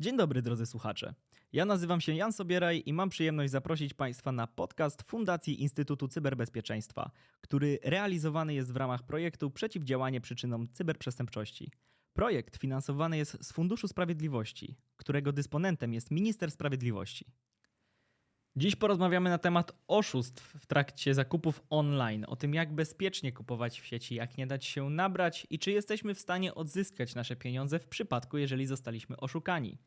Dzień dobry drodzy słuchacze. Ja nazywam się Jan Sobieraj i mam przyjemność zaprosić Państwa na podcast Fundacji Instytutu Cyberbezpieczeństwa, który realizowany jest w ramach projektu Przeciwdziałanie przyczynom cyberprzestępczości. Projekt finansowany jest z Funduszu Sprawiedliwości, którego dysponentem jest Minister Sprawiedliwości. Dziś porozmawiamy na temat oszustw w trakcie zakupów online, o tym jak bezpiecznie kupować w sieci, jak nie dać się nabrać i czy jesteśmy w stanie odzyskać nasze pieniądze w przypadku, jeżeli zostaliśmy oszukani.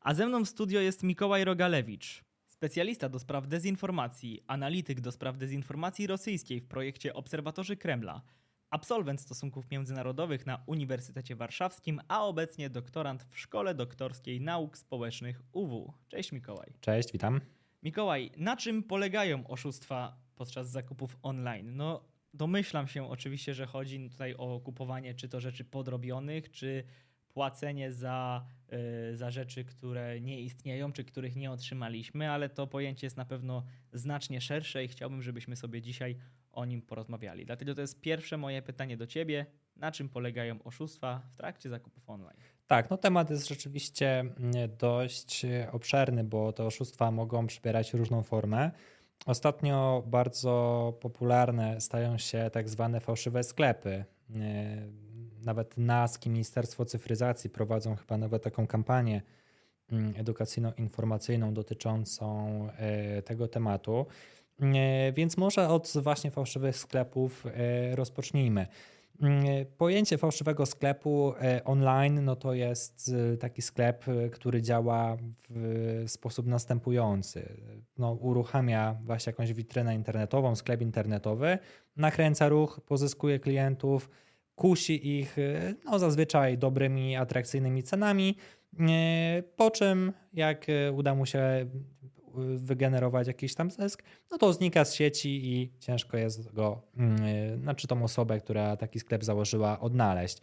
A ze mną w studio jest Mikołaj Rogalewicz, specjalista do spraw dezinformacji, analityk do spraw dezinformacji rosyjskiej w projekcie Obserwatorzy Kremla, absolwent stosunków międzynarodowych na Uniwersytecie Warszawskim, a obecnie doktorant w Szkole Doktorskiej Nauk Społecznych UW. Cześć Mikołaj. Cześć, witam. Mikołaj, na czym polegają oszustwa podczas zakupów online? No, domyślam się oczywiście, że chodzi tutaj o kupowanie czy to rzeczy podrobionych, czy płacenie za, yy, za rzeczy, które nie istnieją, czy których nie otrzymaliśmy, ale to pojęcie jest na pewno znacznie szersze i chciałbym, żebyśmy sobie dzisiaj o nim porozmawiali. Dlatego to jest pierwsze moje pytanie do Ciebie. Na czym polegają oszustwa w trakcie zakupów online? Tak, no temat jest rzeczywiście mm, dość obszerny, bo te oszustwa mogą przybierać różną formę. Ostatnio bardzo popularne stają się tak zwane fałszywe sklepy. Nawet NASK i Ministerstwo Cyfryzacji prowadzą chyba nawet taką kampanię mm, edukacyjno-informacyjną dotyczącą e, tego tematu. Więc może od właśnie fałszywych sklepów rozpocznijmy. Mm, pojęcie fałszywego sklepu online no to jest taki sklep, który działa w sposób następujący. No, uruchamia właśnie jakąś witrynę internetową, sklep internetowy, nakręca ruch, pozyskuje klientów, kusi ich no, zazwyczaj dobrymi, atrakcyjnymi cenami, po czym jak uda mu się wygenerować jakiś tam zysk, no to znika z sieci i ciężko jest go, znaczy tą osobę, która taki sklep założyła, odnaleźć.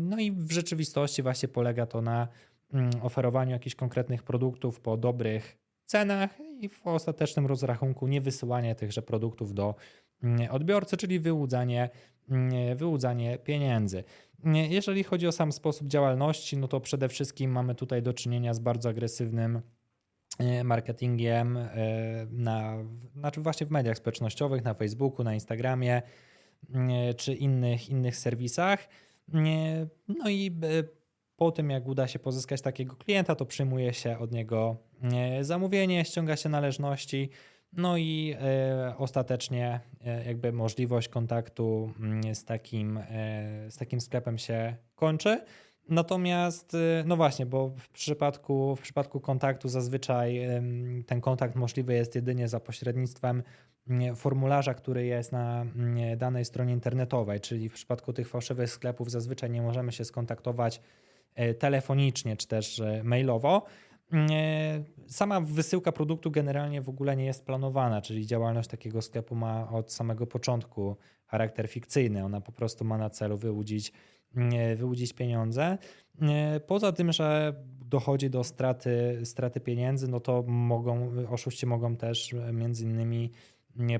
No i w rzeczywistości właśnie polega to na mm, oferowaniu jakichś konkretnych produktów po dobrych cenach i w ostatecznym rozrachunku nie wysyłanie tychże produktów do mm, odbiorcy, czyli wyłudzanie Mm, wyłudzanie pieniędzy. Mm, jeżeli chodzi o sam sposób działalności, no to przede wszystkim mamy tutaj do czynienia z bardzo agresywnym e, marketingiem e, na, znaczy właśnie w mediach społecznościowych, na Facebooku, na Instagramie mm, czy innych, innych serwisach. No i e, po tym, jak uda się pozyskać takiego klienta, to przyjmuje się od niego zamówienie, ściąga się należności no i e, ostatecznie e, jakby możliwość kontaktu mm, z takim, e, z takim sklepem się kończy. Natomiast, no właśnie, bo w przypadku, w przypadku kontaktu zazwyczaj ten kontakt możliwy jest jedynie za pośrednictwem mm, formularza, który jest na mm, danej stronie internetowej, czyli w przypadku tych fałszywych sklepów zazwyczaj nie możemy się skontaktować telefonicznie czy też mailowo. Sama wysyłka produktu generalnie w ogóle nie jest planowana, czyli działalność takiego sklepu ma od samego początku charakter fikcyjny. Ona po prostu ma na celu wyłudzić, wyłudzić pieniądze. Poza tym, że dochodzi do straty, straty pieniędzy, no to mogą, oszuści mogą też między innymi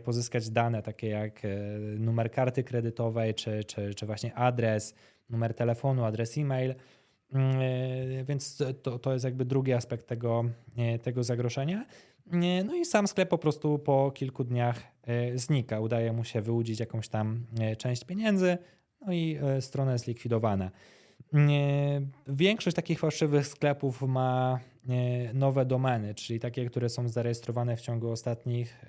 pozyskać dane takie jak e, numer karty kredytowej, czy, czy, czy właśnie adres, numer telefonu, adres e-mail e, więc to, to jest jakby drugi aspekt tego, e, tego zagrożenia. E, no i sam sklep po prostu po kilku dniach znika. Udaje mu się wyłudzić jakąś tam część pieniędzy, no i strona jest likwidowana. Większość takich fałszywych sklepów ma nowe domeny, czyli takie, które są zarejestrowane w ciągu ostatnich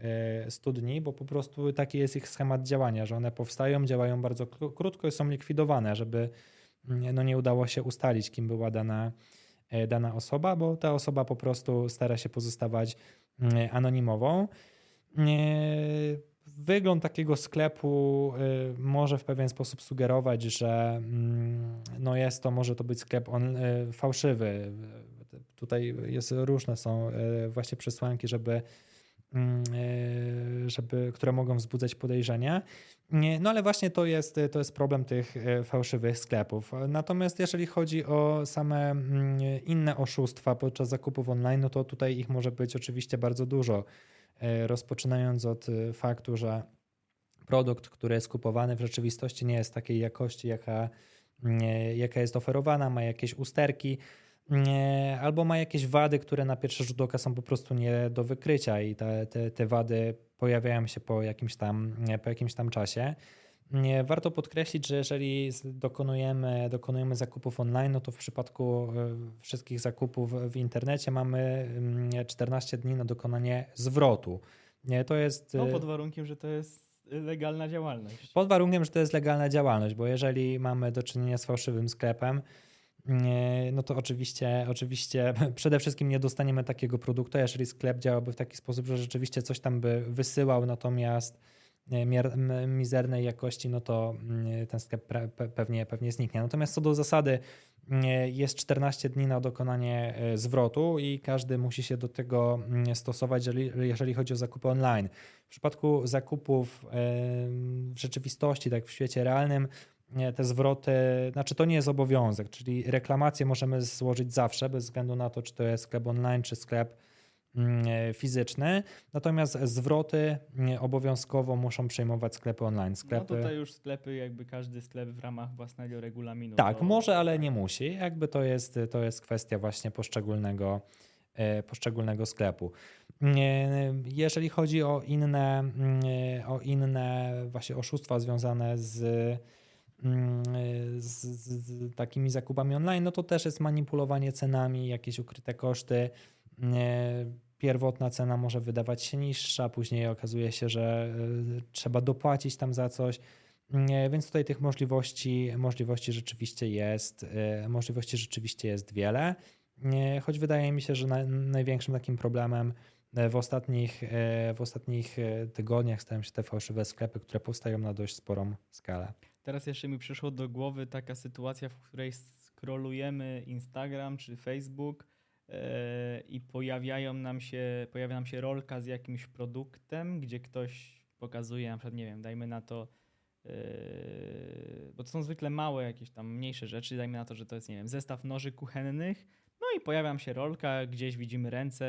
100 dni, bo po prostu taki jest ich schemat działania, że one powstają, działają bardzo krótko i są likwidowane, żeby no nie udało się ustalić, kim była dana, e, dana osoba, bo ta osoba po prostu stara się pozostawać mm, anonimową. Wygląd takiego sklepu e, może w pewien sposób sugerować, że mm, no jest to, może to być sklep on, fałszywy. Tutaj jest różne są właśnie przesłanki, żeby Mm, żeby, które mogą wzbudzać podejrzenia. No ale właśnie to jest, to jest problem tych fałszywych sklepów. Natomiast jeżeli chodzi o same mm, inne oszustwa podczas zakupów online, no to tutaj ich może być oczywiście bardzo dużo. E, rozpoczynając od faktu, że produkt, który jest kupowany w rzeczywistości nie jest takiej jakości, jaka, mm, jaka jest oferowana, ma jakieś usterki, albo ma jakieś wady, które na pierwszy rzut oka są po prostu nie do wykrycia i te, te, te wady pojawiają się po jakimś tam, po jakimś tam czasie. Warto podkreślić, że jeżeli dokonujemy, dokonujemy zakupów online, no to w przypadku e, wszystkich zakupów w internecie mamy 14 dni na dokonanie zwrotu. To jest. No, pod warunkiem, że to jest legalna działalność. Pod warunkiem, że to jest legalna działalność, bo jeżeli mamy do czynienia z fałszywym sklepem, no to oczywiście, oczywiście przede wszystkim nie dostaniemy takiego produktu, jeżeli sklep działałby w taki sposób, że rzeczywiście coś tam by wysyłał, natomiast mizernej jakości, no to mm, ten sklep pewnie, pewnie zniknie. Natomiast co do zasady, jest 14 dni na dokonanie e, zwrotu i każdy musi się do tego mm, stosować, jeżeli, chodzi o zakupy online. W przypadku zakupów w rzeczywistości, tak w świecie realnym, te zwroty, znaczy to nie jest obowiązek, czyli reklamację możemy złożyć zawsze, bez względu na to, czy to jest sklep online, czy sklep mm, fizyczny. Natomiast zwroty mm, obowiązkowo muszą przejmować sklepy online. Sklepy... No tutaj już sklepy, jakby każdy sklep w ramach własnego regulaminu. Tak, to... może, ale nie musi. Jakby to jest, to jest kwestia właśnie poszczególnego, e, poszczególnego sklepu. Jeżeli chodzi o inne, mm, o inne właśnie oszustwa związane z Mm, z, z, takimi zakupami online, no to też jest manipulowanie cenami, jakieś ukryte koszty. Pierwotna cena może wydawać się niższa, później okazuje się, że e, trzeba dopłacić tam za coś. Więc tutaj tych możliwości, możliwości rzeczywiście jest, e, możliwości rzeczywiście jest wiele. Choć wydaje mi się, że na, największym takim problemem e, w ostatnich, w ostatnich tygodniach stają się te fałszywe sklepy, które powstają na dość sporą skalę. Teraz jeszcze mi przyszło do głowy taka sytuacja, w której scrollujemy Instagram czy Facebook i pojawiają nam się, pojawia nam się rolka z jakimś produktem, gdzie ktoś pokazuje, na przykład, nie wiem, dajmy na to, yy, bo to są zwykle małe, jakieś tam mniejsze rzeczy, dajmy na to, że to jest, nie wiem, zestaw noży kuchennych, no i pojawia nam się rolka, gdzieś widzimy ręce,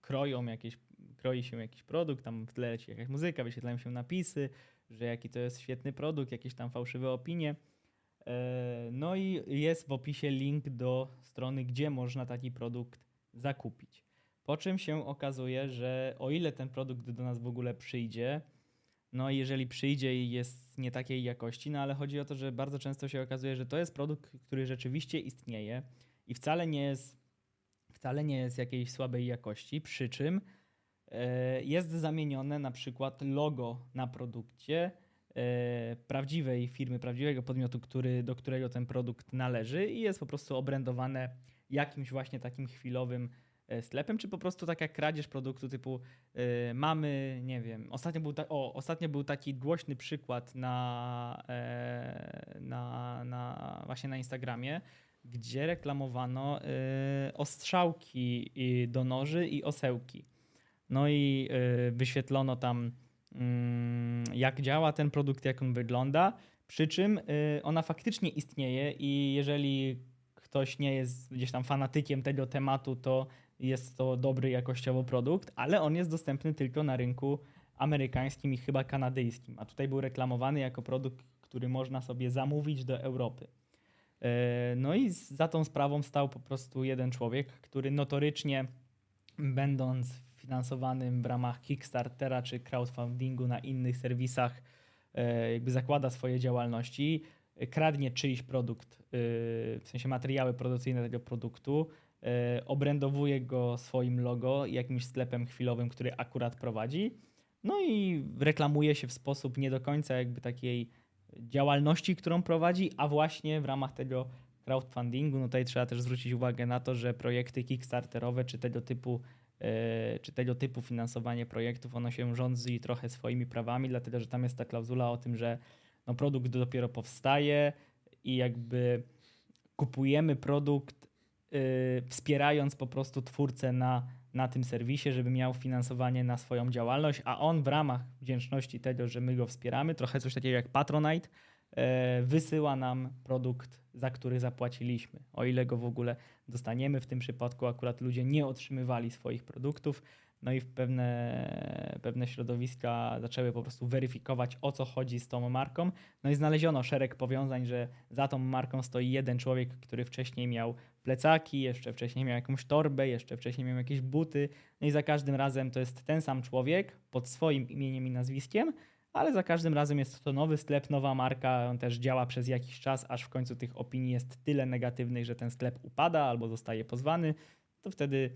kroją jakieś, kroi się jakiś produkt, tam w tle leci jakaś muzyka, wyświetlają się napisy, że jaki to jest świetny produkt, jakieś tam fałszywe opinie. E, no i jest w opisie link do strony, gdzie można taki produkt zakupić. Po czym się okazuje, że o ile ten produkt do nas w ogóle przyjdzie, no i jeżeli przyjdzie i jest nie takiej jakości, no ale chodzi o to, że bardzo często się okazuje, że to jest produkt, który rzeczywiście istnieje i wcale nie jest, wcale nie jest jakiejś słabej jakości, przy czym E, jest zamienione na przykład logo na produkcie prawdziwej firmy, prawdziwego podmiotu, który, do którego ten produkt należy i jest po prostu obrędowane jakimś właśnie takim chwilowym e, sklepem, czy po prostu taka kradzież produktu typu mamy, nie wiem, ostatnio był, ta, o, ostatnio był taki głośny przykład na, na, na właśnie na Instagramie, gdzie reklamowano ostrzałki do noży i osełki. No i wyświetlono tam, jak działa ten produkt, jak on wygląda. Przy czym y, ona faktycznie istnieje i jeżeli ktoś nie jest gdzieś tam fanatykiem tego tematu, to jest to dobry jakościowo produkt, ale on jest dostępny tylko na rynku amerykańskim i chyba kanadyjskim. A tutaj był reklamowany jako produkt, który można sobie zamówić do Europy. Y, no i za tą sprawą stał po prostu jeden człowiek, który notorycznie, będąc finansowanym w ramach Kickstartera czy crowdfundingu na innych serwisach e, jakby zakłada swoje działalności, kradnie czyjś produkt, e, w sensie materiały produkcyjne tego produktu, e, obrędowuje go swoim logo jakimś sklepem chwilowym, który akurat prowadzi, no i reklamuje się w sposób nie do końca jakby takiej działalności, którą prowadzi, a właśnie w ramach tego crowdfundingu, no tutaj trzeba też zwrócić uwagę na to, że projekty kickstarterowe czy tego typu czy tego typu finansowanie projektów, ono się rządzi trochę swoimi prawami, dlatego że tam jest ta klauzula o tym, że no produkt dopiero powstaje i jakby kupujemy produkt yy, wspierając po prostu twórcę na, na tym serwisie, żeby miał finansowanie na swoją działalność, a on w ramach wdzięczności tego, że my go wspieramy, trochę coś takiego jak Patronite, wysyła nam produkt za który zapłaciliśmy, o ile go w ogóle dostaniemy. W tym przypadku akurat ludzie nie otrzymywali swoich produktów, No i pewne, pewne środowiska zaczęły po prostu weryfikować, o co chodzi z tą marką. No i znaleziono szereg powiązań, że za tą marką stoi jeden człowiek, który wcześniej miał plecaki, jeszcze wcześniej miał jakąś torbę, jeszcze wcześniej miał jakieś buty. No i za każdym razem to jest ten sam człowiek pod swoim imieniem i nazwiskiem, ale za każdym razem jest to nowy sklep, nowa marka. On też działa przez jakiś czas, aż w końcu tych opinii jest tyle negatywnych, że ten sklep upada albo zostaje pozwany. To wtedy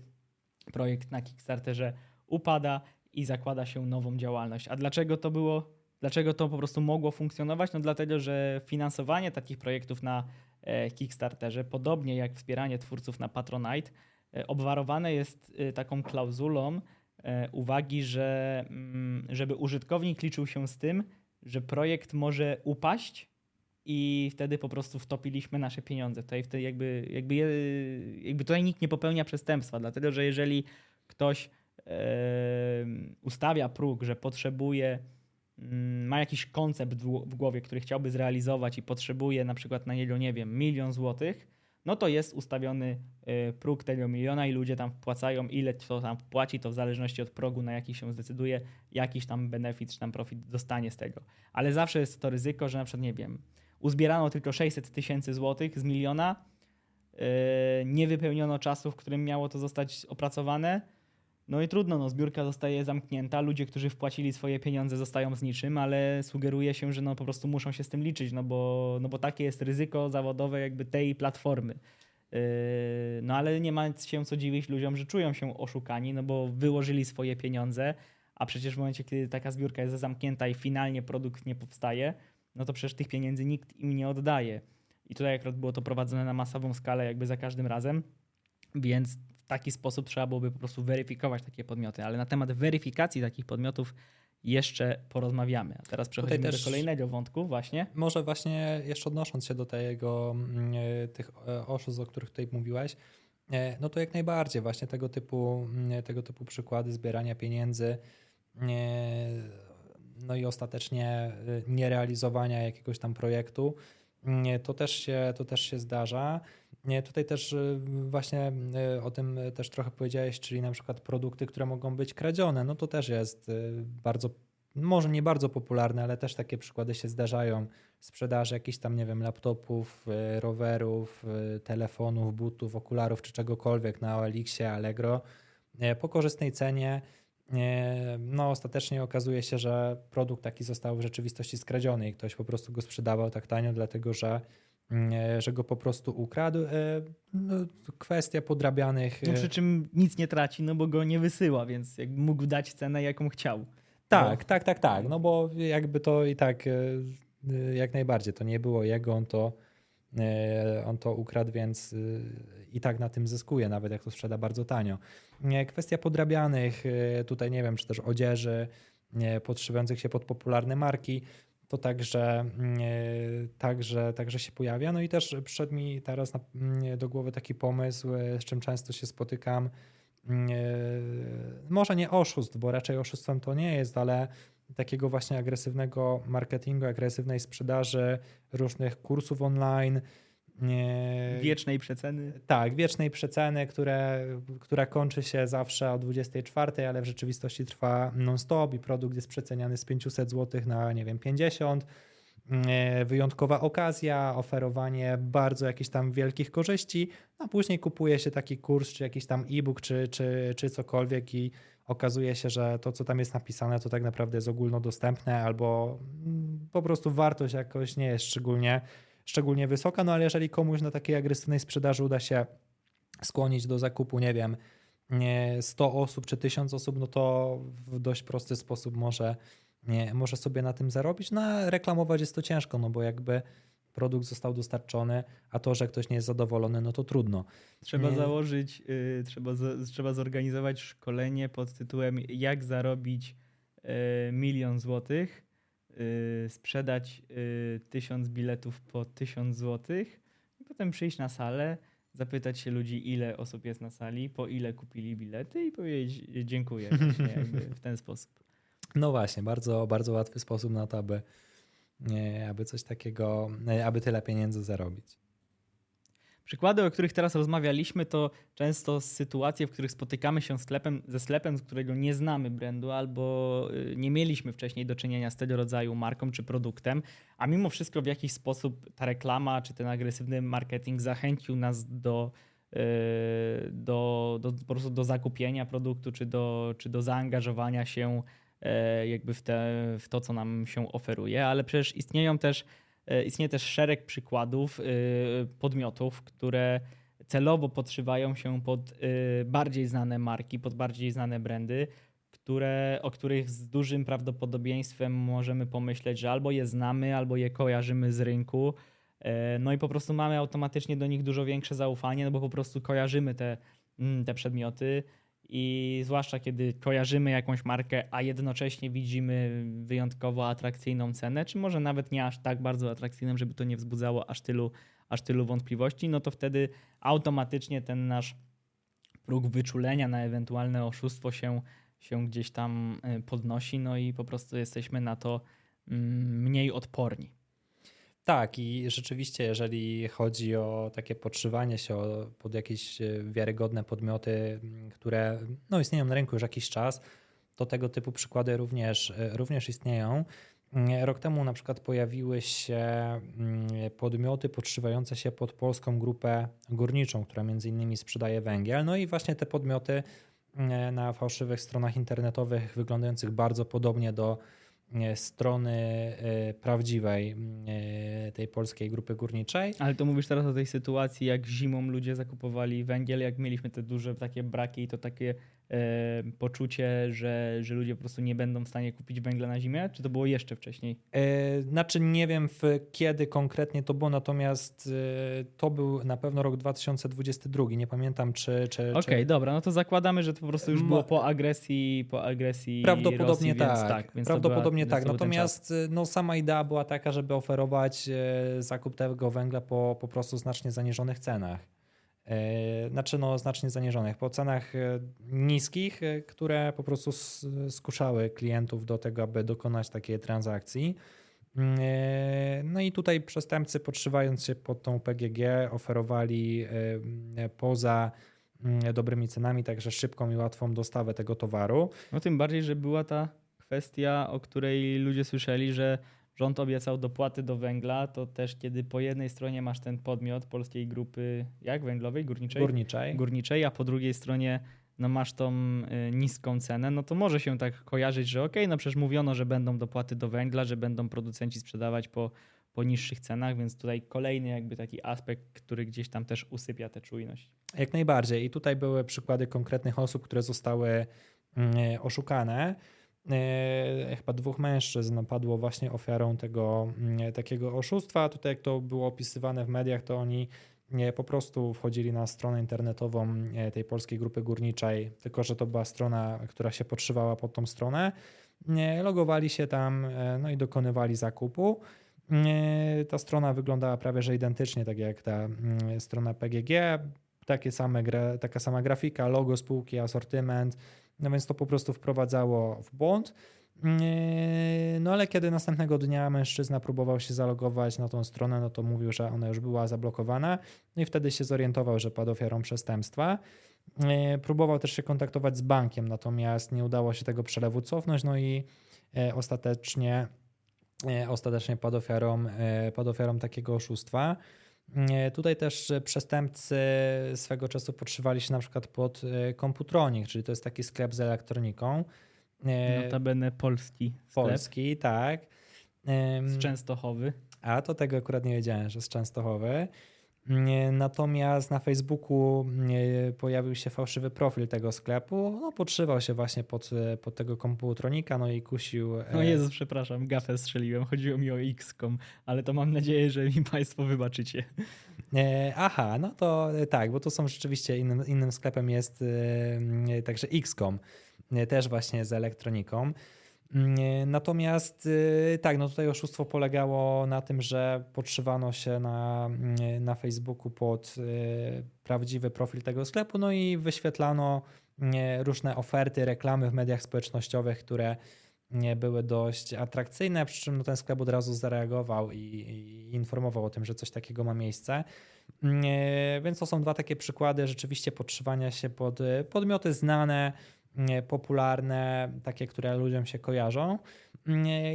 projekt na Kickstarterze upada i zakłada się nową działalność. A dlaczego to było? Dlaczego to po prostu mogło funkcjonować? No dlatego, że finansowanie takich projektów na e, Kickstarterze, podobnie jak wspieranie twórców na Patronite, e, obwarowane jest e, taką klauzulą uwagi, że mm, żeby użytkownik liczył się z tym, że projekt może upaść i wtedy po prostu wtopiliśmy nasze pieniądze. Tutaj wtedy jakby, jakby, jakby tutaj nikt nie popełnia przestępstwa, dlatego że jeżeli ktoś ustawia próg, że potrzebuje, mm, ma jakiś koncept w głowie, który chciałby zrealizować i potrzebuje na przykład na niego, nie wiem, milion złotych, no to jest ustawiony e, próg tego miliona i ludzie tam wpłacają, ile to tam wpłaci, to w zależności od progu, na jaki się zdecyduje, jakiś tam benefit czy tam profit dostanie z tego. Ale zawsze jest to ryzyko, że na przykład, nie wiem, uzbierano tylko 600 tysięcy złotych z miliona, e, nie wypełniono czasu, w którym miało to zostać opracowane, no i trudno, no, zbiórka zostaje zamknięta, ludzie, którzy wpłacili swoje pieniądze zostają z niczym, ale sugeruje się, że no, po prostu muszą się z tym liczyć, no bo, no bo takie jest ryzyko zawodowe jakby tej platformy. Yy, no ale nie ma się co dziwić ludziom, że czują się oszukani, no bo wyłożyli swoje pieniądze, a przecież w momencie, kiedy taka zbiórka jest zamknięta i finalnie produkt nie powstaje, no to przecież tych pieniędzy nikt im nie oddaje. I tutaj akurat było to prowadzone na masową skalę jakby za każdym razem, więc taki sposób trzeba byłoby po prostu weryfikować takie podmioty, ale na temat weryfikacji takich podmiotów jeszcze porozmawiamy. A teraz przechodzimy do kolejnego wątku właśnie. Może właśnie jeszcze odnosząc się do tego, mm, e, tych e, oszustw, o których tutaj mówiłeś, e, no to jak najbardziej właśnie tego typu, mm, tego typu przykłady zbierania pieniędzy no i ostatecznie nierealizowania jakiegoś tam projektu, to też się, to też się zdarza. Tutaj też y, właśnie y, o tym też trochę powiedziałeś, czyli na przykład produkty, które mogą być kradzione. No to też jest y, bardzo, może nie bardzo popularne, ale też takie przykłady się zdarzają. Sprzedaży jakichś tam, nie wiem, laptopów, rowerów, telefonów, butów, okularów czy czegokolwiek na OLX-ie, Allegro po korzystnej cenie. No, ostatecznie okazuje się, że produkt taki został w rzeczywistości skradziony i ktoś po prostu go sprzedawał tak tanio, dlatego że że go po prostu ukradł. E, no, kwestia podrabianych. No, przy czym nic nie traci, no bo go nie wysyła, więc jakby mógł dać cenę, jaką chciał. Tak, tak, tak, tak. No bo jakby to i tak e, jak najbardziej to nie było jego, on to, on to ukradł, więc i tak na tym zyskuje, nawet jak to sprzeda bardzo tanio. Kwestia podrabianych, tutaj nie wiem, czy też odzieży podszywających się pod popularne marki to także, mm, e, także, także się pojawia. No i też przyszedł mi teraz mm, do głowy taki pomysł, e, z czym często się spotykam. Mm, e, może nie oszust, bo raczej oszustwem to nie jest, ale takiego właśnie agresywnego marketingu, agresywnej sprzedaży różnych kursów online, Wiecznej przeceny. Tak, wiecznej przeceny, które, która kończy się zawsze o 24, ale w rzeczywistości trwa non-stop i produkt jest przeceniany z 500 zł na, nie wiem, 50. Wyjątkowa okazja, oferowanie bardzo jakichś tam wielkich korzyści, a później kupuje się taki kurs, czy jakiś tam e-book, czy, czy, czy cokolwiek i okazuje się, że to, co tam jest napisane, to tak naprawdę jest ogólnodostępne albo po prostu wartość jakoś nie jest szczególnie szczególnie wysoka, no ale jeżeli komuś na takiej agresywnej sprzedaży uda się skłonić do zakupu, nie wiem, 100 osób czy 1000 osób, no to w dość prosty sposób może, nie, może sobie na tym zarobić. No a reklamować jest to ciężko, no bo jakby produkt został dostarczony, a to, że ktoś nie jest zadowolony, no to trudno. Trzeba nie. założyć, y, trzeba, z, trzeba zorganizować szkolenie pod tytułem Jak zarobić y, milion złotych sprzedać y, tysiąc biletów po tysiąc złotych i potem przyjść na salę, zapytać się ludzi, ile osób jest na sali, po ile kupili bilety i powiedzieć dziękuję w ten sposób. No właśnie, bardzo, bardzo łatwy sposób na to, aby, aby coś takiego, aby tyle pieniędzy zarobić. Przykłady, o których teraz rozmawialiśmy, to często sytuacje, w których spotykamy się sklepem, ze sklepem, z którego nie znamy brandu albo y, nie mieliśmy wcześniej do czynienia z tego rodzaju marką czy produktem, a mimo wszystko w jakiś sposób ta reklama czy ten agresywny marketing zachęcił nas do, y, do, do, po prostu do zakupienia produktu czy do, czy do zaangażowania się y, jakby w, te, w to, co nam się oferuje, ale przecież istnieją też istnieje też szereg przykładów e, podmiotów, które celowo podszywają się pod e, bardziej znane marki, pod bardziej znane brandy, które, o których z dużym prawdopodobieństwem możemy pomyśleć, że albo je znamy, albo je kojarzymy z rynku. No i po prostu mamy automatycznie do nich dużo większe zaufanie, no bo po prostu kojarzymy te, mm, te przedmioty. I zwłaszcza kiedy kojarzymy jakąś markę, a jednocześnie widzimy wyjątkowo atrakcyjną cenę, czy może nawet nie aż tak bardzo atrakcyjną, żeby to nie wzbudzało aż tylu, aż tylu wątpliwości, no to wtedy automatycznie ten nasz próg wyczulenia na ewentualne oszustwo się, się gdzieś tam y, podnosi, no i po prostu jesteśmy na to mm, mniej odporni. Tak, i rzeczywiście, jeżeli chodzi o takie podszywanie się pod jakieś e, wiarygodne podmioty, które no, istnieją na rynku już jakiś czas, to tego typu przykłady również, e, również istnieją. Rok temu na przykład pojawiły się podmioty podszywające się pod polską grupę górniczą, która między innymi sprzedaje węgiel. No i właśnie te podmioty na fałszywych stronach internetowych wyglądających bardzo podobnie do strony e, prawdziwej e, tej polskiej grupy górniczej. Ale to mówisz teraz o tej sytuacji, jak zimą ludzie zakupowali węgiel, jak mieliśmy te duże takie braki i to takie e, poczucie, że, że ludzie po prostu nie będą w stanie kupić węgla na zimę? Czy to było jeszcze wcześniej? E, znaczy nie wiem w, kiedy konkretnie to było, natomiast e, to był na pewno rok 2022. Nie pamiętam czy... czy Okej, okay, czy... dobra, no to zakładamy, że to po prostu już było po agresji po agresji Prawdopodobnie Rosji, tak. tak więc Prawdopodobnie była, tak. Natomiast no, sama idea była taka, żeby oferować e, zakup tego węgla po po prostu znacznie zaniżonych cenach. E, znaczy no, znacznie zaniżonych, po cenach e, niskich, e, które po prostu skuszały klientów do tego, aby dokonać takiej transakcji. Mm, no i tutaj przestępcy podszywając się pod tą PGG oferowali poza mm, dobrymi cenami także szybką i łatwą dostawę tego towaru. No tym bardziej, że była ta kwestia, o której ludzie słyszeli, że rząd obiecał dopłaty do węgla, to też kiedy po jednej stronie masz ten podmiot polskiej grupy, jak węglowej, górniczej? Górniczej. Górniczej, a po drugiej stronie no masz tą y, niską cenę, no to może się tak kojarzyć, że okej, okay, no przecież mówiono, że będą dopłaty do węgla, że będą producenci sprzedawać po, po niższych cenach, więc tutaj kolejny jakby taki aspekt, który gdzieś tam też usypia tę czujność. Jak najbardziej. I tutaj były przykłady konkretnych osób, które zostały mm, oszukane. E, chyba dwóch mężczyzn padło właśnie ofiarą tego mm, takiego oszustwa. Tutaj jak to było opisywane w mediach, to oni e, po prostu wchodzili na stronę internetową e, tej polskiej grupy górniczej, tylko że to była strona, która się podszywała pod tą stronę. Logowali się tam no i dokonywali zakupu. Ta strona wyglądała prawie że identycznie, tak jak ta mm, strona PGG. Takie same, taka sama grafika, logo spółki, asortyment, no więc to po prostu wprowadzało w błąd. Yy, no ale kiedy następnego dnia mężczyzna próbował się zalogować na tą stronę, no to mówił, że ona już była zablokowana i wtedy się zorientował, że padł ofiarą przestępstwa. Yy, próbował też się kontaktować z bankiem, natomiast nie udało się tego przelewu cofnąć, no i yy, ostatecznie, ostatecznie padł ofiarą, padł ofiarą takiego oszustwa. Tutaj też przestępcy swego czasu podszywali się na przykład pod e, Komputronik, czyli to jest taki sklep z elektroniką. E, Notabene polski sklep. Polski, tak. Z Częstochowy. A to tego akurat nie wiedziałem, że z Częstochowy. Natomiast na Facebooku pojawił się fałszywy profil tego sklepu. No, podszywał się właśnie pod, pod tego komputronika, no i kusił. E, no Jezus, przepraszam, gafę strzeliłem. Chodziło mi o X.com, ale to mam nadzieję, że mi Państwo wybaczycie. E, aha, no to tak, bo to są rzeczywiście innym, innym sklepem jest e, także X.com, też właśnie z elektroniką. Mm, natomiast y, tak, no tutaj oszustwo polegało na tym, że podszywano się na, mm, na Facebooku pod prawdziwy profil tego sklepu, no i wyświetlano mm, różne oferty, reklamy w mediach społecznościowych, które były dość atrakcyjne, przy czym no ten sklep od razu zareagował i, i informował o tym, że coś takiego ma miejsce. Więc to są dwa takie przykłady rzeczywiście podszywania się pod podmioty znane, popularne, takie, które ludziom się kojarzą.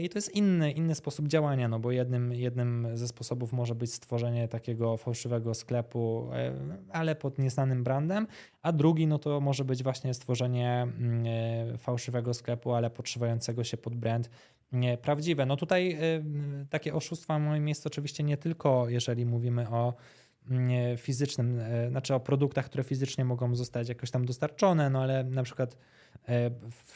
I to jest inny, inny sposób działania, no bo jednym, jednym ze sposobów może być stworzenie takiego fałszywego sklepu, e, ale pod nieznanym brandem, a drugi no to może być właśnie stworzenie mm, e, fałszywego sklepu, ale podszywającego się pod brand prawdziwe. No tutaj e, takie oszustwa moim jest oczywiście nie tylko, jeżeli mówimy o mm, fizycznym, znaczy o produktach, które fizycznie mogą zostać jakoś tam dostarczone, no ale na przykład E,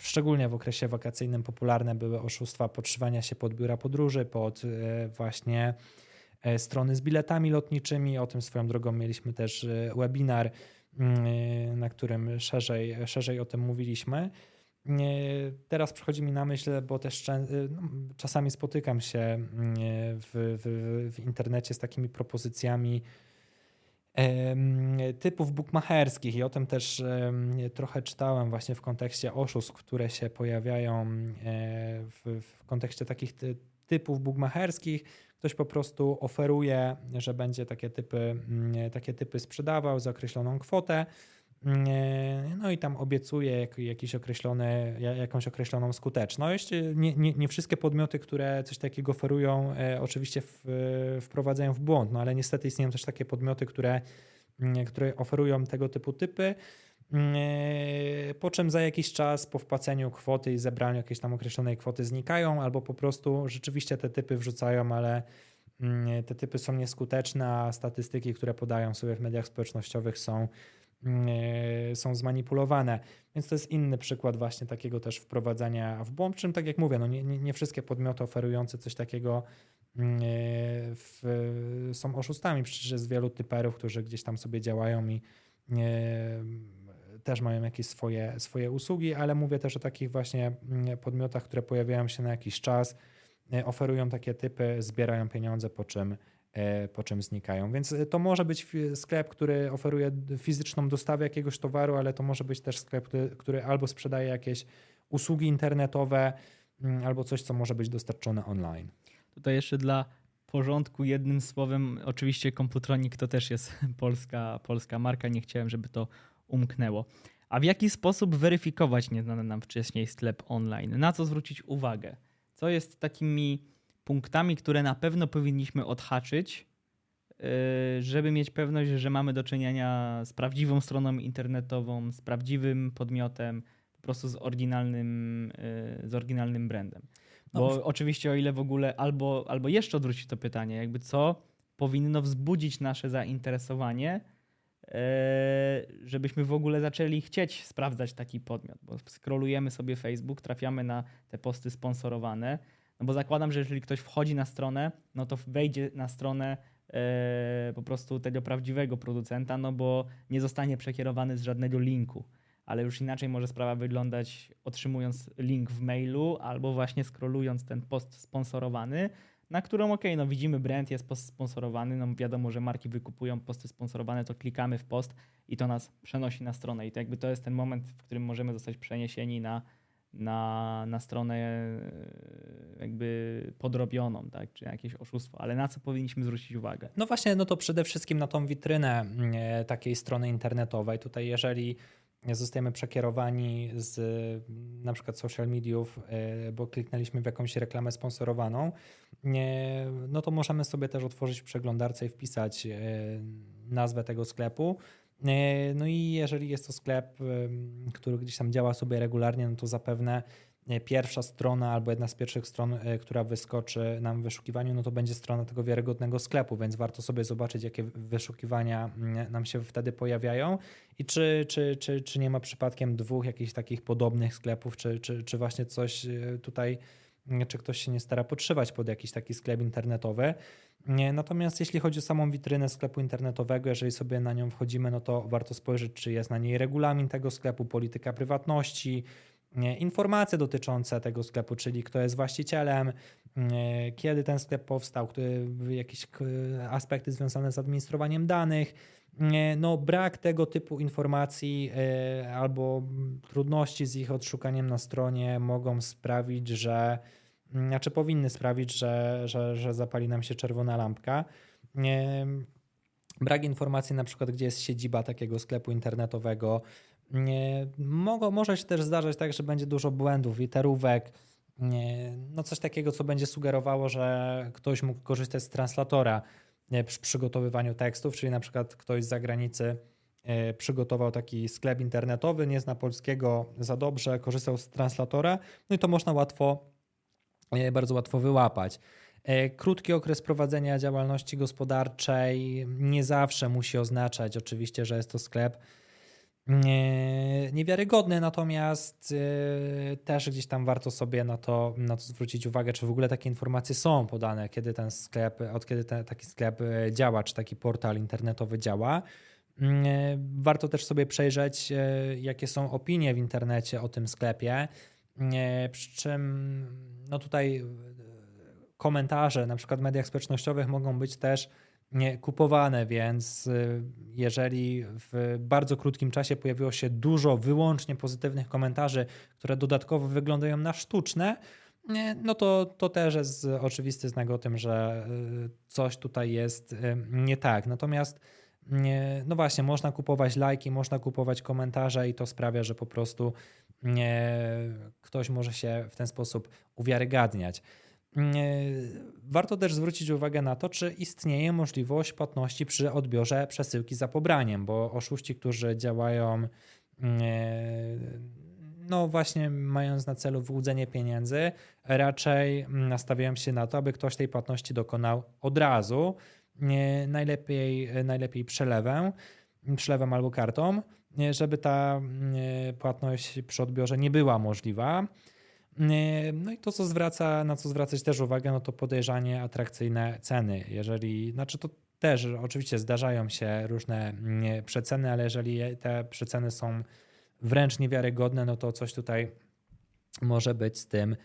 szczególnie w okresie wakacyjnym popularne były oszustwa podszywania się pod biura podróży, pod e, właśnie e, strony z biletami lotniczymi. O tym swoją drogą mieliśmy też webinar, mm, na którym szerzej, szerzej o tym mówiliśmy. Teraz przychodzi mi na myśl, bo też no, czasami spotykam się mm, w, w, w internecie z takimi propozycjami typów bukmacherskich i o tym też trochę czytałem właśnie w kontekście oszustw, które się pojawiają w, w kontekście takich typów bukmacherskich. Ktoś po prostu oferuje, że będzie takie typy, mm, takie typy sprzedawał za określoną kwotę. No i tam obiecuje jakiś określony, jakąś określoną skuteczność. Nie, nie, nie, wszystkie podmioty, które coś takiego oferują, e, oczywiście w, wprowadzają w błąd, no ale niestety istnieją też takie podmioty, które, które oferują tego typu typy. E, po czym za jakiś czas po wpłaceniu kwoty i zebraniu jakiejś tam określonej kwoty znikają, albo po prostu rzeczywiście te typy wrzucają, ale te typy są nieskuteczne, a statystyki, które podają sobie w mediach społecznościowych są E, są zmanipulowane. Więc to jest inny przykład właśnie takiego też wprowadzania w błąd, czym tak jak mówię, no nie, nie, wszystkie podmioty oferujące coś takiego mm, e, w, są oszustami. Przecież jest wielu typerów, którzy gdzieś tam sobie działają i e, też mają jakieś swoje, swoje usługi, ale mówię też o takich właśnie mm, podmiotach, które pojawiają się na jakiś czas, oferują takie typy, zbierają pieniądze, po czym E, po czym znikają. Więc e, to może być sklep, który oferuje fizyczną dostawę jakiegoś towaru, ale to może być też sklep, który, który albo sprzedaje jakieś usługi internetowe, mm, albo coś, co może być dostarczone online. Tutaj jeszcze dla porządku jednym słowem, oczywiście Komputronik to też jest polska, polska marka, nie chciałem, żeby to umknęło. A w jaki sposób weryfikować nieznany nam wcześniej sklep online? Na co zwrócić uwagę? Co jest takimi punktami, które na pewno powinniśmy odhaczyć, y, żeby mieć pewność, że mamy do czynienia z prawdziwą stroną internetową, z prawdziwym podmiotem, po prostu z oryginalnym, y, z oryginalnym brandem. Bo no. oczywiście o ile w ogóle, albo, albo jeszcze odwrócić to pytanie, jakby co powinno wzbudzić nasze zainteresowanie, y, żebyśmy w ogóle zaczęli chcieć sprawdzać taki podmiot, bo scrollujemy sobie Facebook, trafiamy na te posty sponsorowane, no bo zakładam, że jeżeli ktoś wchodzi na stronę, no to wejdzie na stronę e, po prostu tego prawdziwego producenta, no bo nie zostanie przekierowany z żadnego linku. Ale już inaczej może sprawa wyglądać otrzymując link w mailu albo właśnie scrollując ten post sponsorowany, na którą ok, no widzimy brand jest post sponsorowany, no wiadomo, że marki wykupują posty sponsorowane, to klikamy w post i to nas przenosi na stronę i to jakby to jest ten moment, w którym możemy zostać przeniesieni na na, na stronę e, jakby podrobioną, tak, czy jakieś oszustwo, ale na co powinniśmy zwrócić uwagę? No właśnie, no to przede wszystkim na tą witrynę e, takiej strony internetowej. Tutaj jeżeli zostajemy przekierowani z na przykład social mediów, e, bo kliknęliśmy w jakąś reklamę sponsorowaną, no to możemy sobie też otworzyć w przeglądarce i wpisać nazwę tego sklepu no i jeżeli jest to sklep, który gdzieś tam działa sobie regularnie, no to zapewne e, pierwsza strona albo jedna z pierwszych stron, e, która wyskoczy nam w wyszukiwaniu, no to będzie strona tego wiarygodnego sklepu, więc warto sobie zobaczyć, jakie wyszukiwania mm, nam się wtedy pojawiają. I czy, czy, czy, czy nie ma przypadkiem dwóch jakichś takich podobnych sklepów, czy, czy, czy właśnie coś tutaj, czy ktoś się nie stara podszywać pod jakiś taki sklep internetowy. Natomiast jeśli chodzi o samą witrynę sklepu internetowego, jeżeli sobie na nią wchodzimy, no to warto spojrzeć, czy jest na niej regulamin tego sklepu, polityka prywatności, informacje dotyczące tego sklepu, czyli kto jest właścicielem, kiedy ten sklep powstał, jakieś aspekty związane z administrowaniem danych. No, brak tego typu informacji e, albo trudności z ich odszukaniem na stronie mogą sprawić, że znaczy powinny sprawić, że, że, że zapali nam się czerwona lampka. brak informacji na przykład, gdzie jest siedziba takiego sklepu internetowego. Mogło, może się też zdarzać tak, że będzie dużo błędów, literówek, no coś takiego, co będzie sugerowało, że ktoś mógł korzystać z translatora przy przygotowywaniu tekstów, czyli na przykład ktoś z zagranicy e, przygotował taki sklep internetowy, nie zna polskiego za dobrze, korzystał z translatora, no i to można łatwo, bardzo łatwo wyłapać. E, krótki okres prowadzenia działalności gospodarczej nie zawsze musi oznaczać oczywiście, że jest to sklep niewiarygodny, natomiast e, też gdzieś tam warto sobie na to, na to zwrócić uwagę, czy w ogóle takie informacje są podane, kiedy ten sklep, od kiedy ten, taki sklep e, działa, czy taki portal internetowy działa. Warto też sobie przejrzeć, jakie są opinie w internecie o tym sklepie. Przy czym no tutaj komentarze na przykład w mediach społecznościowych mogą być też kupowane, więc y, jeżeli w bardzo krótkim czasie pojawiło się dużo wyłącznie pozytywnych komentarzy, które dodatkowo wyglądają na sztuczne, no to, to też jest oczywisty znak o tym, że coś tutaj jest nie tak. Natomiast no właśnie, można kupować lajki, można kupować komentarze i to sprawia, że po prostu ktoś może się w ten sposób uwiarygadniać. Warto też zwrócić uwagę na to, czy istnieje możliwość płatności przy odbiorze przesyłki za pobraniem, bo oszuści, którzy działają, no właśnie mając na celu wyłudzenie pieniędzy, raczej nastawiają się na to, aby ktoś tej płatności dokonał od razu, najlepiej, najlepiej przelewem, przelewem albo kartą, żeby ta mm, e, płatność przy odbiorze nie była możliwa. No i to, co zwraca, na co zwracać też uwagę, no to podejrzanie atrakcyjne ceny. Jeżeli, znaczy to też oczywiście zdarzają się różne przeceny, ale jeżeli te przeceny są wręcz niewiarygodne, no to coś tutaj może być z tym e,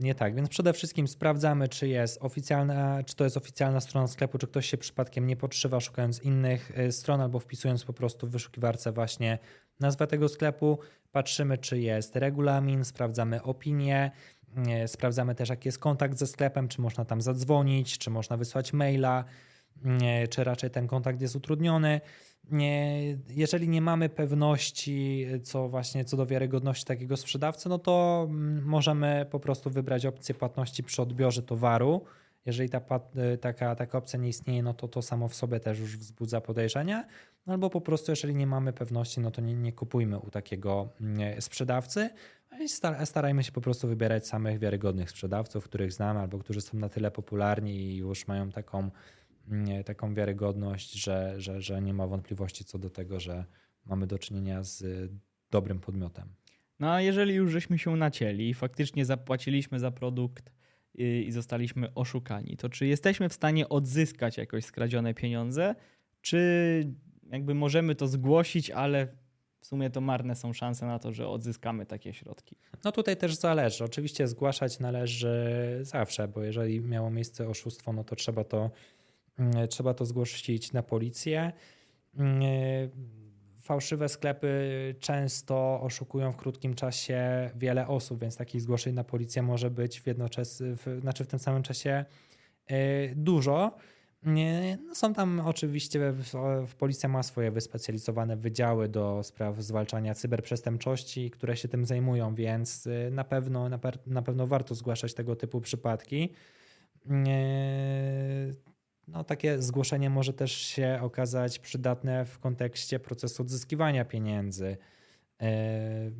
nie tak. Więc przede wszystkim sprawdzamy, czy jest oficjalna, czy to jest oficjalna strona sklepu, czy ktoś się przypadkiem nie podszywa, szukając innych e, stron albo wpisując po prostu w wyszukiwarce właśnie nazwę tego sklepu, patrzymy, czy jest regulamin, sprawdzamy opinię, sprawdzamy też, jaki jest kontakt ze sklepem, czy można tam zadzwonić, czy można wysłać maila, czy raczej ten kontakt jest utrudniony. Jeżeli nie mamy pewności, co właśnie co do wiarygodności takiego sprzedawcy, no to mm, możemy po prostu wybrać opcję płatności przy odbiorze towaru. Jeżeli ta, taka, taka opcja nie istnieje, no to to samo w sobie też już wzbudza podejrzenia. Albo po prostu, jeżeli nie mamy pewności, no to nie, nie kupujmy u takiego mm, sprzedawcy. Starajmy się po prostu wybierać samych wiarygodnych sprzedawców, których znamy albo którzy są na tyle popularni i już mają taką, taką wiarygodność, że, że, że nie ma wątpliwości co do tego, że mamy do czynienia z dobrym podmiotem. No a jeżeli już żeśmy się nacięli i faktycznie zapłaciliśmy za produkt y, i zostaliśmy oszukani, to czy jesteśmy w stanie odzyskać jakoś skradzione pieniądze, czy jakby możemy to zgłosić, ale w sumie to marne są szanse na to, że odzyskamy takie środki. No tutaj też zależy. Oczywiście zgłaszać należy zawsze, bo jeżeli miało miejsce oszustwo, no to trzeba to, mm, trzeba to zgłosić na policję. Mm, fałszywe sklepy często oszukują w krótkim czasie wiele osób, więc takich zgłoszeń na policję może być w jednoczesnym, znaczy w tym samym czasie y, dużo. No, są tam oczywiście, w, policja ma swoje wyspecjalizowane wydziały do spraw zwalczania cyberprzestępczości, które się tym zajmują, więc y, na pewno, na pewno warto zgłaszać tego typu przypadki. No, takie zgłoszenie może też się okazać przydatne w kontekście procesu odzyskiwania pieniędzy. E,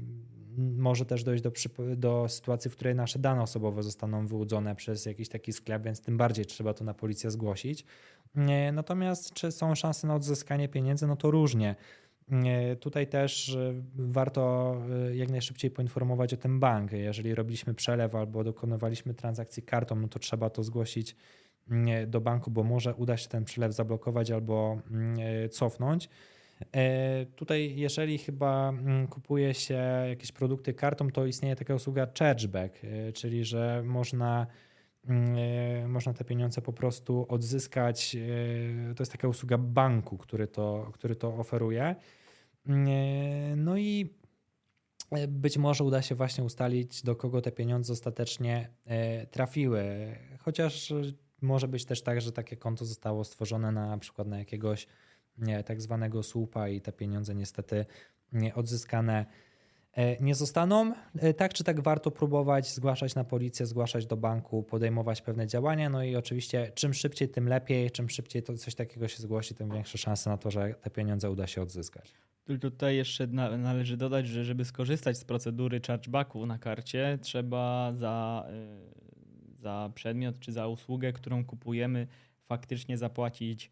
może też dojść do, do sytuacji, w której nasze dane osobowe zostaną wyłudzone przez jakiś taki sklep, więc tym bardziej trzeba to na policję zgłosić. Natomiast czy są szanse na odzyskanie pieniędzy? No to różnie. Tutaj też e, warto e, jak najszybciej poinformować o tym bank. Jeżeli robiliśmy przelew albo dokonywaliśmy transakcji kartą, no to trzeba to zgłosić do banku, bo może uda się ten przelew zablokować albo cofnąć. E, tutaj, jeżeli chyba mm, kupuje się jakieś produkty kartą, to istnieje taka usługa chargeback, e, czyli że można, mm, e, można te pieniądze po prostu odzyskać. To jest taka usługa banku, który to, który to oferuje. No i być może uda się właśnie ustalić, do kogo te pieniądze ostatecznie trafiły. Chociaż może być też tak, że takie konto zostało stworzone na, przykład na jakiegoś nie, tak zwanego słupa i te pieniądze niestety nie odzyskane e, nie zostaną. E, tak czy tak warto próbować zgłaszać na policję, zgłaszać do banku, podejmować pewne działania. No i oczywiście czym szybciej, tym lepiej. Czym szybciej to coś takiego się zgłosi, tym większe szanse na to, że te pieniądze uda się odzyskać. Tutaj jeszcze należy dodać, że żeby skorzystać z procedury chargebacku na karcie, trzeba za, y, za przedmiot czy za usługę, którą kupujemy, faktycznie zapłacić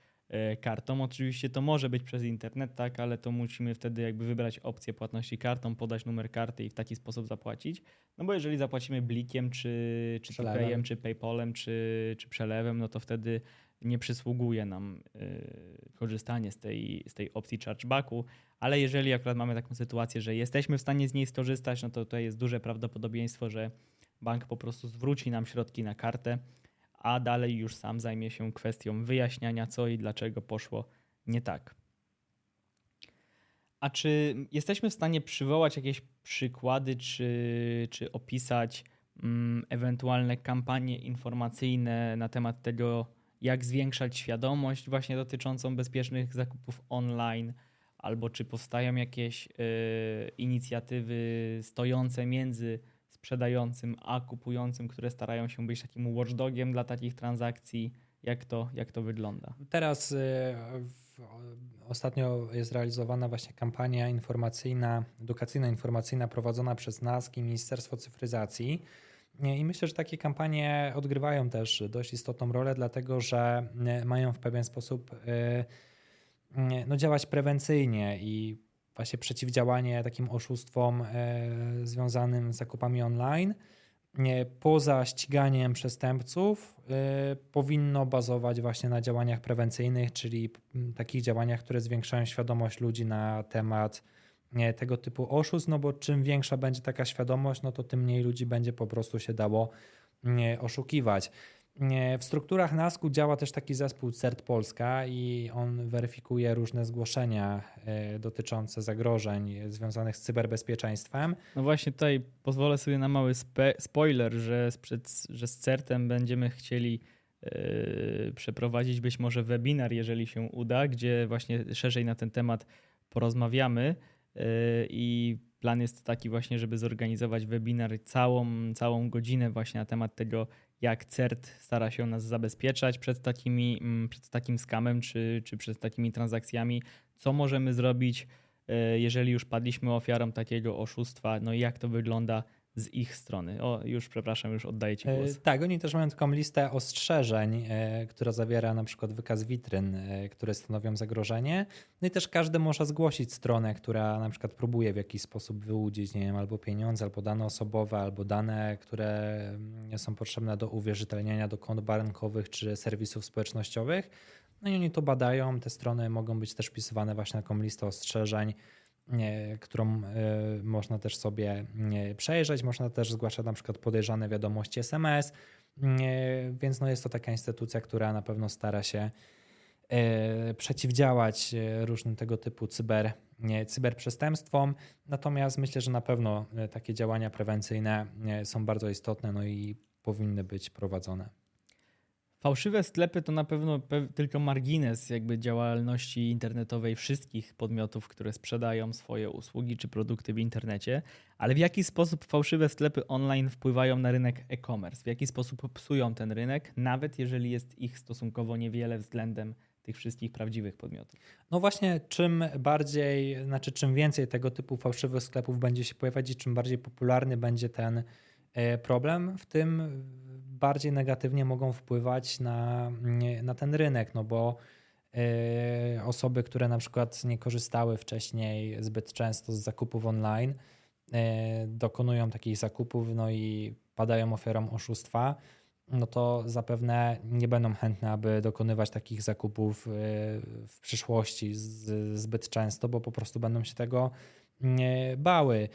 y, kartą. Oczywiście to może być przez internet, tak, ale to musimy wtedy jakby wybrać opcję płatności kartą, podać numer karty i w taki sposób zapłacić. No bo jeżeli zapłacimy blikiem, czy, czy Payem, czy PayPalem, czy, czy przelewem, no to wtedy nie przysługuje nam y, korzystanie z tej, z tej opcji chargebacku, ale jeżeli akurat mamy taką sytuację, że jesteśmy w stanie z niej skorzystać, no to tutaj jest duże prawdopodobieństwo, że bank po prostu zwróci nam środki na kartę, a dalej już sam zajmie się kwestią wyjaśniania, co i dlaczego poszło nie tak. A czy jesteśmy w stanie przywołać jakieś przykłady, czy, czy opisać mm, ewentualne kampanie informacyjne na temat tego, jak zwiększać świadomość właśnie dotyczącą bezpiecznych zakupów online, albo czy powstają jakieś y, inicjatywy stojące między sprzedającym a kupującym, które starają się być takim watchdogiem dla takich transakcji. Jak to, jak to wygląda? Teraz y, w, ostatnio jest realizowana właśnie kampania informacyjna, edukacyjno-informacyjna prowadzona przez NASK i Ministerstwo Cyfryzacji i myślę, że takie kampanie odgrywają też dość istotną rolę, dlatego że e, mają w pewien sposób e, no, działać prewencyjnie i właśnie przeciwdziałanie takim oszustwom e, związanym z zakupami online poza ściganiem przestępców powinno bazować właśnie na działaniach prewencyjnych, czyli takich działaniach, które zwiększają świadomość ludzi na temat tego typu oszustw, no bo czym większa będzie taka świadomość, no to tym mniej ludzi będzie po prostu się dało oszukiwać. W strukturach NASK-u działa też taki zespół CERT Polska i on weryfikuje różne zgłoszenia e, dotyczące zagrożeń związanych z cyberbezpieczeństwem. No właśnie tutaj pozwolę sobie na mały spoiler, że, z, że z CERT-em będziemy chcieli yy, przeprowadzić być może webinar, jeżeli się uda, gdzie właśnie szerzej na ten temat porozmawiamy. I plan jest taki właśnie, żeby zorganizować webinar całą, całą godzinę właśnie na temat tego, jak CERT stara się nas zabezpieczać przed, takimi, mm, przed takim skamem czy, czy przed takimi transakcjami, co możemy zrobić, e, jeżeli już padliśmy ofiarą takiego oszustwa, no i jak to wygląda z ich strony. O, już przepraszam, już oddaję Ci głos. E, tak, oni też mają taką listę ostrzeżeń, e, która zawiera na przykład wykaz witryn, e, które stanowią zagrożenie. No i też każdy może zgłosić stronę, która na przykład próbuje w jakiś sposób wyłudzić, nie wiem, albo pieniądze, albo dane osobowe, albo dane, które mm, są potrzebne do uwierzytelniania do kont bankowych czy serwisów społecznościowych. No i oni to badają. Te strony mogą być też wpisywane właśnie na taką listę ostrzeżeń którą e, można też sobie przejrzeć. Można też zgłaszać na przykład podejrzane wiadomości SMS, więc no jest to taka instytucja, która na pewno stara się e, przeciwdziałać e, różnym tego typu cyber, cyberprzestępstwom. Natomiast myślę, że na pewno takie działania prewencyjne są bardzo istotne no i powinny być prowadzone. Fałszywe sklepy to na pewno tylko margines jakby działalności internetowej wszystkich podmiotów, które sprzedają swoje usługi czy produkty w internecie, ale w jaki sposób fałszywe sklepy online wpływają na rynek e-commerce? W jaki sposób psują ten rynek, nawet jeżeli jest ich stosunkowo niewiele względem tych wszystkich prawdziwych podmiotów? No właśnie, czym bardziej, znaczy czym więcej tego typu fałszywych sklepów będzie się pojawiać i czym bardziej popularny będzie ten e, problem, w tym bardziej negatywnie mogą wpływać na, na ten rynek, no bo e, osoby, które na przykład nie korzystały wcześniej zbyt często z zakupów online, e, dokonują takich zakupów, no i padają ofiarą oszustwa, no to zapewne nie będą chętne, aby dokonywać takich zakupów e, w przyszłości zbyt często, bo po prostu będą się tego bały.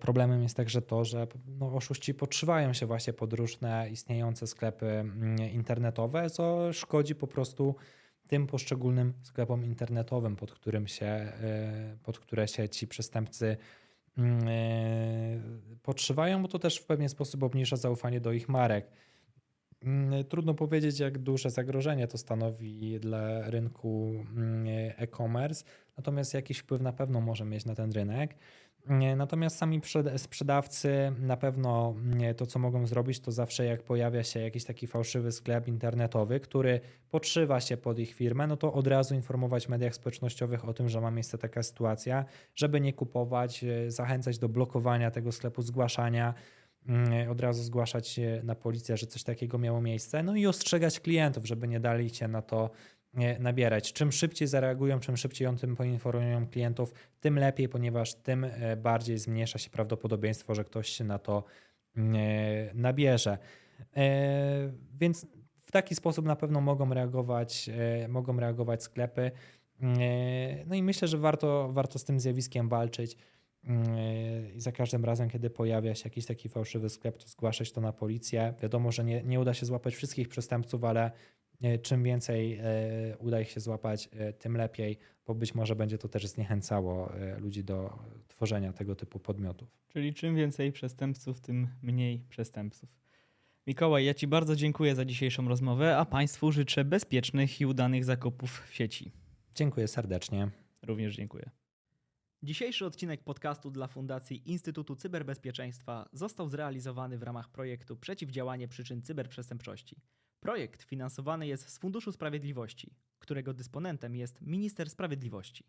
Problemem jest także to, że no, oszuści podszywają się właśnie pod różne istniejące sklepy mm, internetowe, co szkodzi po prostu tym poszczególnym sklepom internetowym, pod, którym się, e, pod które się ci przestępcy e, podszywają, bo to też w pewien sposób obniża zaufanie do ich marek. Mm, Trudno powiedzieć, jak duże zagrożenie to stanowi dla rynku mm, e-commerce, natomiast jakiś wpływ na pewno może mieć na ten rynek. Natomiast sami przed- sprzedawcy na pewno nie, to, co mogą zrobić, to zawsze jak pojawia się jakiś taki fałszywy sklep internetowy, który podszywa się pod ich firmę, no to od razu informować w mediach społecznościowych o tym, że ma miejsce taka sytuacja, żeby nie kupować, e, zachęcać do blokowania tego sklepu, zgłaszania, mm, od razu zgłaszać na policję, że coś takiego miało miejsce, no i ostrzegać klientów, żeby nie dali się na to nabierać. Czym szybciej zareagują, czym szybciej o tym poinformują klientów, tym lepiej, ponieważ tym e, bardziej zmniejsza się prawdopodobieństwo, że ktoś się na to e, nabierze. E, Więc w taki sposób na pewno mogą reagować, e, mogą reagować sklepy. E, No i myślę, że warto, warto z tym zjawiskiem walczyć. E, I za każdym razem, kiedy pojawia się jakiś taki fałszywy sklep, to zgłaszać to na policję. Wiadomo, że nie, nie uda się złapać wszystkich przestępców, ale e, czym więcej e, uda ich się złapać, e, tym lepiej, bo być może będzie to też zniechęcało e, ludzi do tworzenia tego typu podmiotów. Czyli czym więcej przestępców, tym mniej przestępców. Mikołaj, ja Ci bardzo dziękuję za dzisiejszą rozmowę, a Państwu życzę bezpiecznych i udanych zakupów w sieci. Dziękuję serdecznie. Również dziękuję. Dzisiejszy odcinek podcastu dla Fundacji Instytutu Cyberbezpieczeństwa został zrealizowany w ramach projektu Przeciwdziałanie przyczyn cyberprzestępczości. Projekt finansowany jest z Funduszu Sprawiedliwości, którego dysponentem jest Minister Sprawiedliwości.